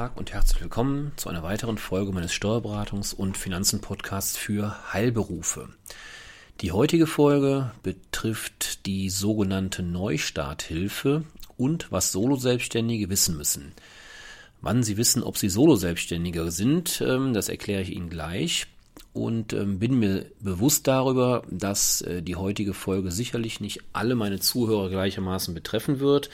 Tag und herzlich willkommen zu einer weiteren Folge meines Steuerberatungs- und Finanzen-Podcasts für Heilberufe. Die heutige Folge betrifft die sogenannte Neustarthilfe und was Solo-Selbstständige wissen müssen. Wann Sie wissen, ob Sie Solo-Selbstständiger sind, ähm, das erkläre ich Ihnen gleich und ähm, bin mir bewusst darüber, dass äh, die heutige Folge sicherlich nicht alle meine Zuhörer gleichermaßen betreffen wird.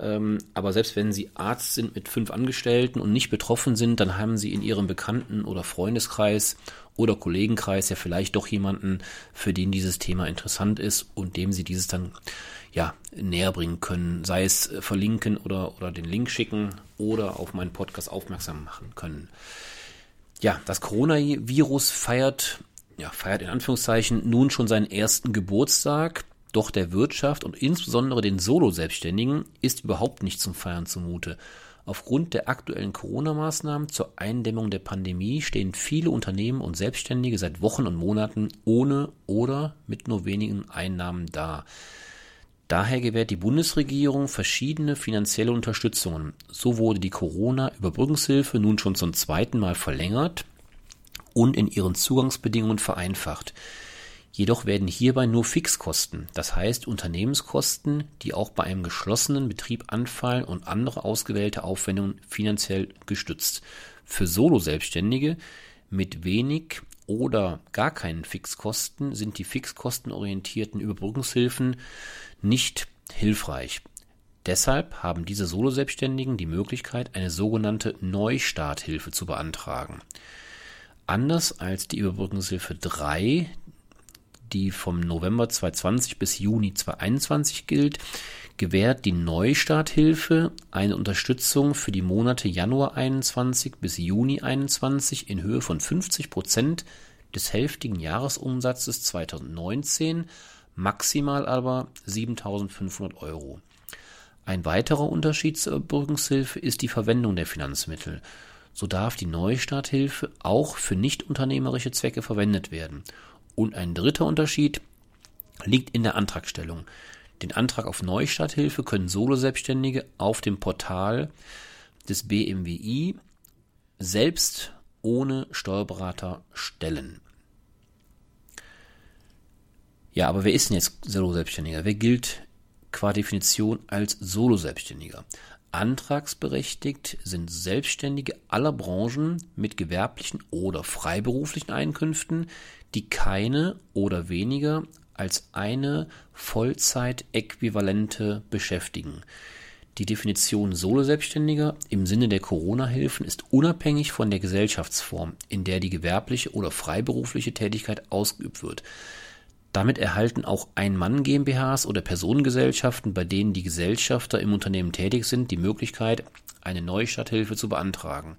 Ähm, aber selbst wenn Sie Arzt sind mit fünf Angestellten und nicht betroffen sind, dann haben Sie in Ihrem Bekannten- oder Freundeskreis oder Kollegenkreis ja vielleicht doch jemanden, für den dieses Thema interessant ist und dem Sie dieses dann ja näher bringen können, sei es äh, verlinken oder, oder den Link schicken oder auf meinen Podcast aufmerksam machen können. Ja, das Coronavirus feiert, ja, feiert in Anführungszeichen nun schon seinen ersten Geburtstag. Doch der Wirtschaft und insbesondere den Solo-Selbstständigen ist überhaupt nicht zum Feiern zumute. Aufgrund der aktuellen Corona-Maßnahmen zur Eindämmung der Pandemie stehen viele Unternehmen und Selbstständige seit Wochen und Monaten ohne oder mit nur wenigen Einnahmen da. Daher gewährt die Bundesregierung verschiedene finanzielle Unterstützungen. So wurde die Corona-Überbrückungshilfe nun schon zum zweiten Mal verlängert und in ihren Zugangsbedingungen vereinfacht. Jedoch werden hierbei nur Fixkosten, das heißt Unternehmenskosten, die auch bei einem geschlossenen Betrieb anfallen und andere ausgewählte Aufwendungen finanziell gestützt. Für Solo-Selbstständige mit wenig oder gar keinen Fixkosten sind die fixkostenorientierten Überbrückungshilfen nicht hilfreich. Deshalb haben diese Solo-Selbstständigen die Möglichkeit, eine sogenannte Neustarthilfe zu beantragen. Anders als die Überbrückungshilfe 3, die vom November 2020 bis Juni 2021 gilt, gewährt die Neustarthilfe eine Unterstützung für die Monate Januar 21 bis Juni 21 in Höhe von 50 Prozent des hälftigen Jahresumsatzes 2019, maximal aber 7.500 Euro. Ein weiterer Unterschied zur Überbrückungshilfe ist die Verwendung der Finanzmittel. So darf die Neustarthilfe auch für nichtunternehmerische Zwecke verwendet werden und ein dritter Unterschied liegt in der Antragstellung. Den Antrag auf Neustarthilfe können Solo-Selbstständige auf dem Portal des BMWI selbst ohne Steuerberater stellen. Ja, aber wer ist denn jetzt Solo-Selbstständiger? Wer gilt qua Definition als Solo-Selbstständiger? Antragsberechtigt sind Selbstständige aller Branchen mit gewerblichen oder freiberuflichen Einkünften, die keine oder weniger als eine Vollzeitäquivalente beschäftigen. Die Definition Solo-Selbstständiger im Sinne der Corona-Hilfen ist unabhängig von der Gesellschaftsform, in der die gewerbliche oder freiberufliche Tätigkeit ausgeübt wird. Damit erhalten auch Ein-Mann-GmbHs oder Personengesellschaften, bei denen die Gesellschafter im Unternehmen tätig sind, die Möglichkeit, eine Neustarthilfe zu beantragen.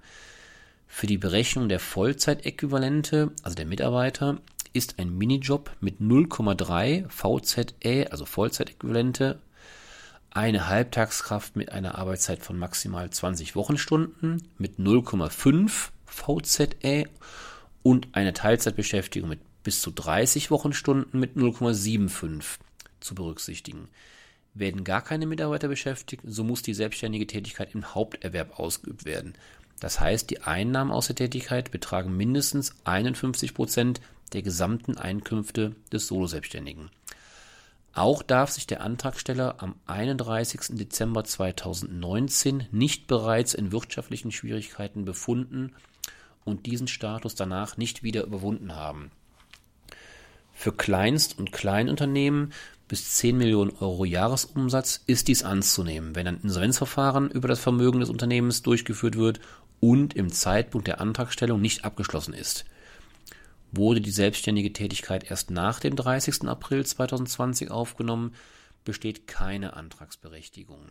Für die Berechnung der Vollzeitäquivalente, also der Mitarbeiter, ist ein Minijob mit 0,3 VZE, also Vollzeitäquivalente, eine Halbtagskraft mit einer Arbeitszeit von maximal 20 Wochenstunden mit 0,5 VZE und eine Teilzeitbeschäftigung mit bis zu 30 Wochenstunden mit 0,75 zu berücksichtigen. Werden gar keine Mitarbeiter beschäftigt, so muss die selbstständige Tätigkeit im Haupterwerb ausgeübt werden. Das heißt, die Einnahmen aus der Tätigkeit betragen mindestens 51 Prozent der gesamten Einkünfte des Soloselbstständigen. Auch darf sich der Antragsteller am 31. Dezember 2019 nicht bereits in wirtschaftlichen Schwierigkeiten befunden und diesen Status danach nicht wieder überwunden haben. Für Kleinst- und Kleinunternehmen bis 10 Millionen Euro Jahresumsatz ist dies anzunehmen, wenn ein Insolvenzverfahren über das Vermögen des Unternehmens durchgeführt wird und im Zeitpunkt der Antragstellung nicht abgeschlossen ist. Wurde die selbstständige Tätigkeit erst nach dem 30. April 2020 aufgenommen, besteht keine Antragsberechtigung.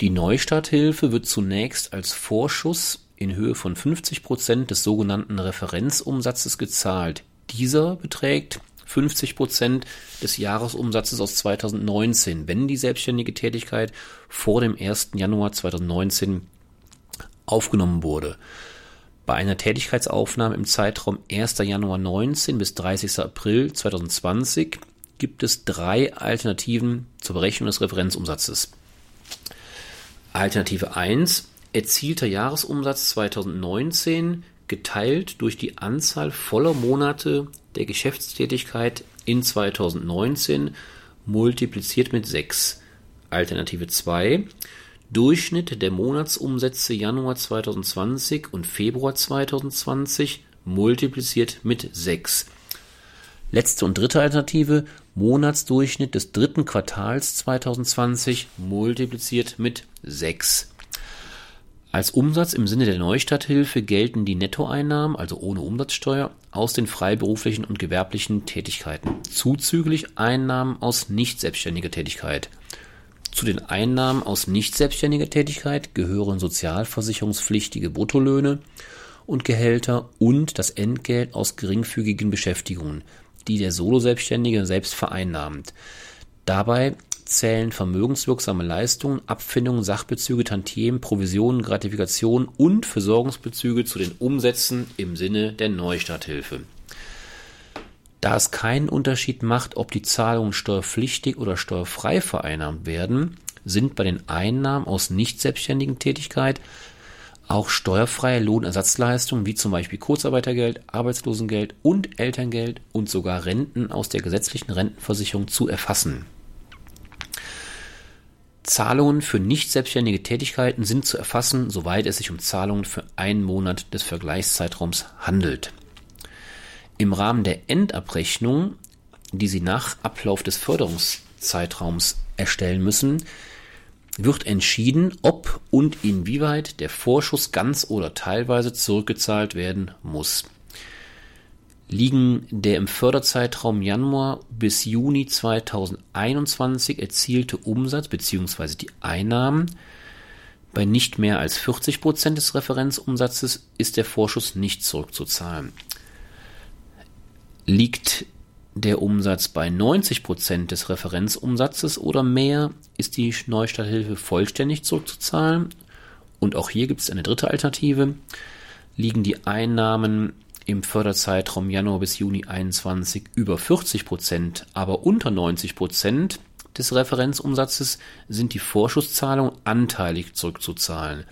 Die Neustarthilfe wird zunächst als Vorschuss in Höhe von 50 Prozent des sogenannten Referenzumsatzes gezahlt. Dieser beträgt 50 Prozent des Jahresumsatzes aus 2019, wenn die selbstständige Tätigkeit vor dem 1. Januar 2019 aufgenommen wurde. Bei einer Tätigkeitsaufnahme im Zeitraum 1. Januar 19 bis 30. April 2020 gibt es drei Alternativen zur Berechnung des Referenzumsatzes. Alternative 1 erzielter Jahresumsatz 2019 geteilt durch die Anzahl voller Monate der Geschäftstätigkeit in 2019 multipliziert mit 6. Alternative 2. Durchschnitt der Monatsumsätze Januar 2020 und Februar 2020 multipliziert mit 6. Letzte und dritte Alternative, Monatsdurchschnitt des dritten Quartals 2020 multipliziert mit 6. Als Umsatz im Sinne der Neustadthilfe gelten die Nettoeinnahmen, also ohne Umsatzsteuer, aus den freiberuflichen und gewerblichen Tätigkeiten, zuzüglich Einnahmen aus nicht selbstständiger Tätigkeit. Zu den Einnahmen aus nicht selbstständiger Tätigkeit gehören sozialversicherungspflichtige Bruttolöhne und Gehälter und das Entgelt aus geringfügigen Beschäftigungen, die der Soloselbstständige selbst vereinnahmt. Dabei zählen vermögenswirksame Leistungen, Abfindungen, Sachbezüge, Tantiemen, Provisionen, Gratifikationen und Versorgungsbezüge zu den Umsätzen im Sinne der Neustarthilfe. Da es keinen Unterschied macht, ob die Zahlungen steuerpflichtig oder steuerfrei vereinnahmt werden, sind bei den Einnahmen aus nicht selbstständigen Tätigkeit auch steuerfreie Lohnersatzleistungen wie zum Beispiel Kurzarbeitergeld, Arbeitslosengeld und Elterngeld und sogar Renten aus der gesetzlichen Rentenversicherung zu erfassen. Zahlungen für nicht selbstständige Tätigkeiten sind zu erfassen, soweit es sich um Zahlungen für einen Monat des Vergleichszeitraums handelt. Im Rahmen der Endabrechnung, die Sie nach Ablauf des Förderungszeitraums erstellen müssen, wird entschieden, ob und inwieweit der Vorschuss ganz oder teilweise zurückgezahlt werden muss liegen der im Förderzeitraum Januar bis Juni 2021 erzielte Umsatz bzw. die Einnahmen bei nicht mehr als 40 Prozent des Referenzumsatzes ist der Vorschuss nicht zurückzuzahlen. Liegt der Umsatz bei 90 Prozent des Referenzumsatzes oder mehr, ist die Neustarthilfe vollständig zurückzuzahlen. Und auch hier gibt es eine dritte Alternative. Liegen die Einnahmen im Förderzeitraum Januar bis Juni 21 über 40 Prozent, aber unter 90 Prozent des Referenzumsatzes sind die Vorschusszahlungen anteilig zurückzuzahlen.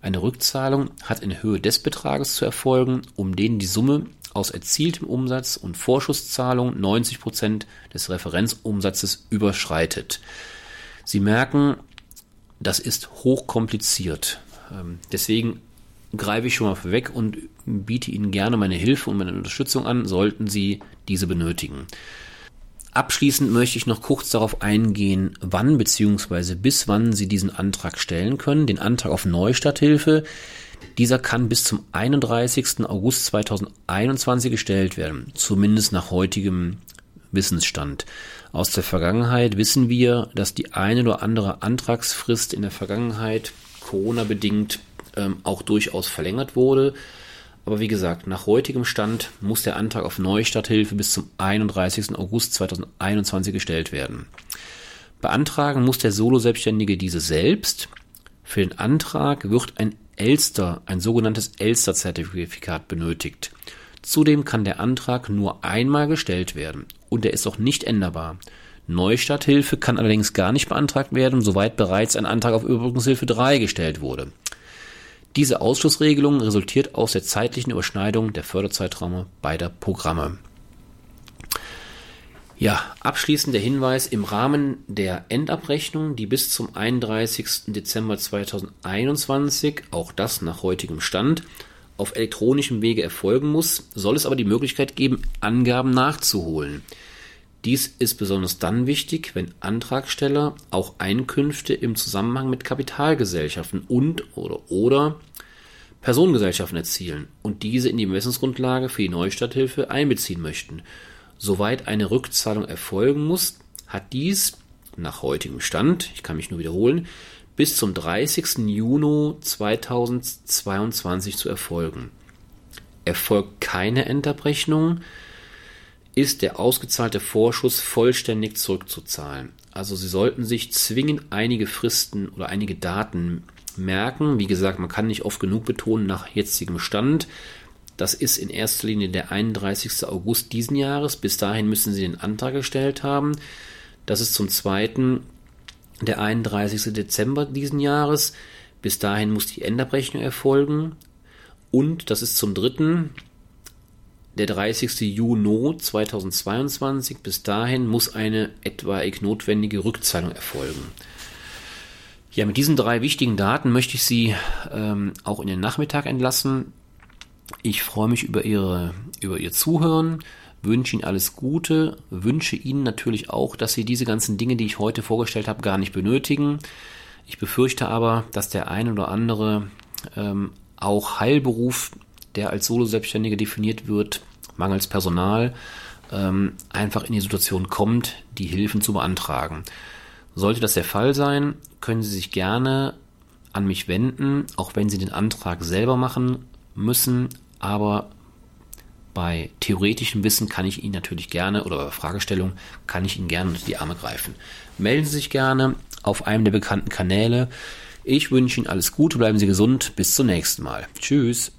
Eine Rückzahlung hat in Höhe des Betrages zu erfolgen, um den die Summe aus erzieltem Umsatz und Vorschusszahlung 90 Prozent des Referenzumsatzes überschreitet. Sie merken, das ist hochkompliziert. Ähm, deswegen greife ich schon mal vorweg und biete Ihnen gerne meine Hilfe und meine Unterstützung an, sollten Sie diese benötigen. Abschließend möchte ich noch kurz darauf eingehen, wann bzw. bis wann Sie diesen Antrag stellen können, den Antrag auf Neustarthilfe. Dieser kann bis zum 31. August 2021 gestellt werden, zumindest nach heutigem Wissensstand. Aus der Vergangenheit wissen wir, dass die eine oder andere Antragsfrist in der Vergangenheit Corona bedingt ähm, auch durchaus verlängert wurde. Aber wie gesagt, nach heutigem Stand muss der Antrag auf Neustarthilfe bis zum 31. August 2021 gestellt werden. Beantragen muss der Solo-Selbstständige diese selbst. Für den Antrag wird ein Elster, ein sogenanntes Elster-Zertifikat benötigt. Zudem kann der Antrag nur einmal gestellt werden und er ist auch nicht änderbar. Neustarthilfe kann allerdings gar nicht beantragt werden, soweit bereits ein Antrag auf Überbrückungshilfe 3 gestellt wurde. Diese Ausschlussregelung resultiert aus der zeitlichen Überschneidung der Förderzeiträume beider Programme. Ja, abschließend der Hinweis, im Rahmen der Endabrechnung, die bis zum 31. Dezember 2021, auch das nach heutigem Stand, auf elektronischem Wege erfolgen muss, soll es aber die Möglichkeit geben, Angaben nachzuholen. Dies ist besonders dann wichtig, wenn Antragsteller auch Einkünfte im Zusammenhang mit Kapitalgesellschaften und oder, Personengesellschaften erzielen und diese in die Bemessungsgrundlage für die Neustarthilfe einbeziehen möchten. Soweit eine Rückzahlung erfolgen muss, hat dies nach heutigem Stand, ich kann mich nur wiederholen, bis zum 30. Juni 2022 zu erfolgen. Erfolgt keine Endabrechnung, ist der ausgezahlte Vorschuss vollständig zurückzuzahlen. Also Sie sollten sich zwingend einige Fristen oder einige Daten merken. Wie gesagt, man kann nicht oft genug betonen nach jetzigem Stand. Das ist in erster Linie der 31. August diesen Jahres. Bis dahin müssen Sie den Antrag gestellt haben. Das ist zum Zweiten der 31. Dezember diesen Jahres. Bis dahin muss die Endabrechnung erfolgen. Und das ist zum dritten der 30. Juni 2022. Bis dahin muss eine etwaig notwendige Rückzahlung erfolgen. Ja, mit diesen drei wichtigen Daten möchte ich Sie ähm, auch in den Nachmittag entlassen. Ich freue mich über, Ihre, über Ihr Zuhören, wünsche Ihnen alles Gute, wünsche Ihnen natürlich auch, dass Sie diese ganzen Dinge, die ich heute vorgestellt habe, gar nicht benötigen. Ich befürchte aber, dass der eine oder andere ähm, auch Heilberuf, der als Solo-Selbstständige definiert wird, mangels Personal, ähm, einfach in die Situation kommt, die Hilfen zu beantragen. Sollte das der Fall sein, können Sie sich gerne an mich wenden, auch wenn Sie den Antrag selber machen müssen, aber bei theoretischem Wissen kann ich Ihnen natürlich gerne oder bei Fragestellungen kann ich Ihnen gerne unter die Arme greifen. Melden Sie sich gerne auf einem der bekannten Kanäle. Ich wünsche Ihnen alles Gute, bleiben Sie gesund, bis zum nächsten Mal. Tschüss.